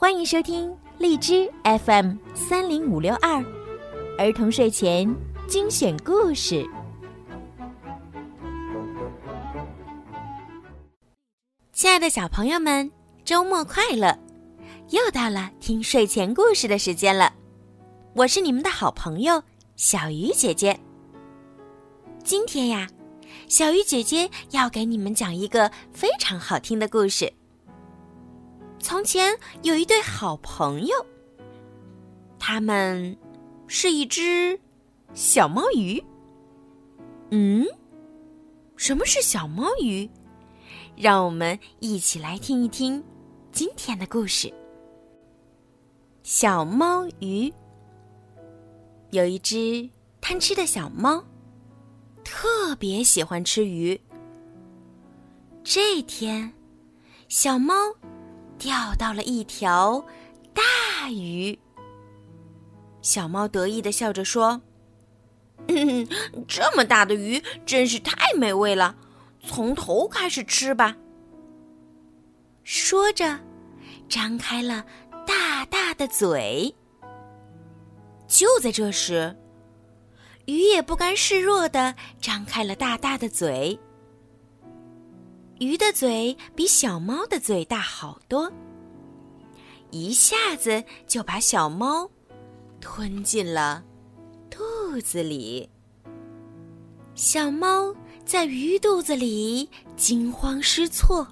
欢迎收听荔枝 FM 三零五六二儿童睡前精选故事。亲爱的小朋友们，周末快乐！又到了听睡前故事的时间了，我是你们的好朋友小鱼姐姐。今天呀，小鱼姐姐要给你们讲一个非常好听的故事。从前有一对好朋友，他们是一只小猫鱼。嗯，什么是小猫鱼？让我们一起来听一听今天的故事。小猫鱼有一只贪吃的小猫，特别喜欢吃鱼。这天，小猫。钓到了一条大鱼，小猫得意的笑着说：“嗯，这么大的鱼真是太美味了，从头开始吃吧。”说着，张开了大大的嘴。就在这时，鱼也不甘示弱的张开了大大的嘴。鱼的嘴比小猫的嘴大好多，一下子就把小猫吞进了肚子里。小猫在鱼肚子里惊慌失措。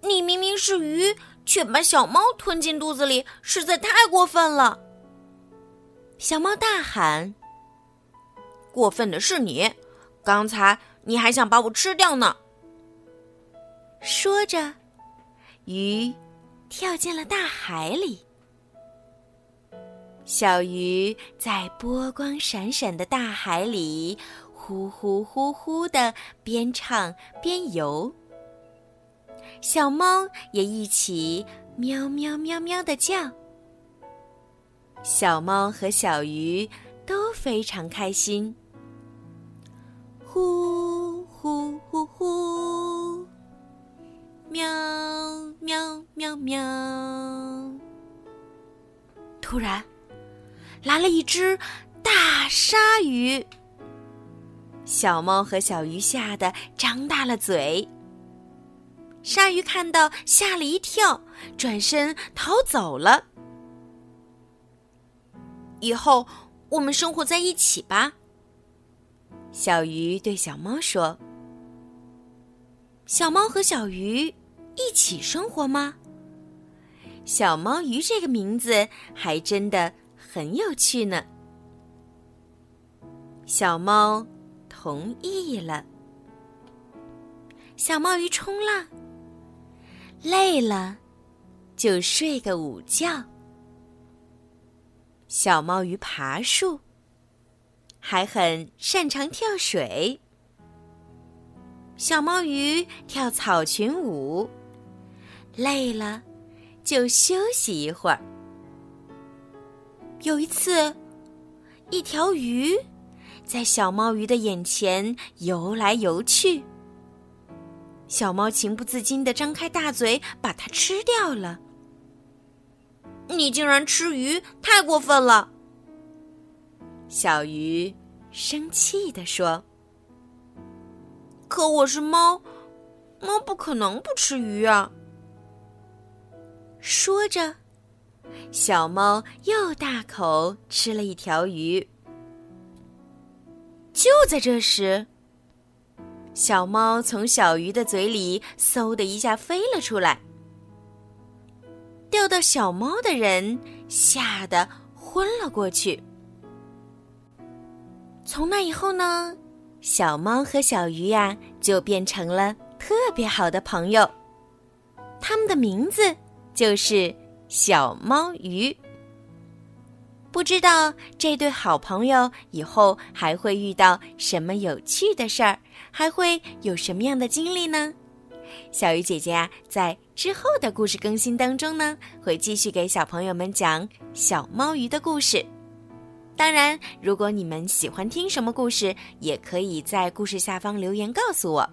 你明明是鱼，却把小猫吞进肚子里，实在太过分了！小猫大喊：“过分的是你，刚才你还想把我吃掉呢！”说着，鱼跳进了大海里。小鱼在波光闪闪的大海里呼呼呼呼的边唱边游。小猫也一起喵喵喵喵的叫。小猫和小鱼都非常开心。呼呼呼呼。喵喵喵喵！突然，来了一只大鲨鱼。小猫和小鱼吓得张大了嘴。鲨鱼看到，吓了一跳，转身逃走了。以后我们生活在一起吧。小鱼对小猫说：“小猫和小鱼。”一起生活吗？小猫鱼这个名字还真的很有趣呢。小猫同意了。小猫鱼冲浪，累了就睡个午觉。小猫鱼爬树，还很擅长跳水。小猫鱼跳草裙舞。累了，就休息一会儿。有一次，一条鱼在小猫鱼的眼前游来游去。小猫情不自禁的张开大嘴，把它吃掉了。你竟然吃鱼，太过分了！小鱼生气的说：“可我是猫，猫不可能不吃鱼啊！”说着，小猫又大口吃了一条鱼。就在这时，小猫从小鱼的嘴里嗖的一下飞了出来，钓到小猫的人吓得昏了过去。从那以后呢，小猫和小鱼呀就变成了特别好的朋友，他们的名字。就是小猫鱼。不知道这对好朋友以后还会遇到什么有趣的事儿，还会有什么样的经历呢？小鱼姐姐啊，在之后的故事更新当中呢，会继续给小朋友们讲小猫鱼的故事。当然，如果你们喜欢听什么故事，也可以在故事下方留言告诉我，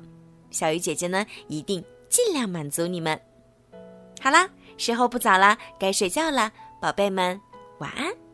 小鱼姐姐呢一定尽量满足你们。好啦，时候不早了，该睡觉了，宝贝们，晚安。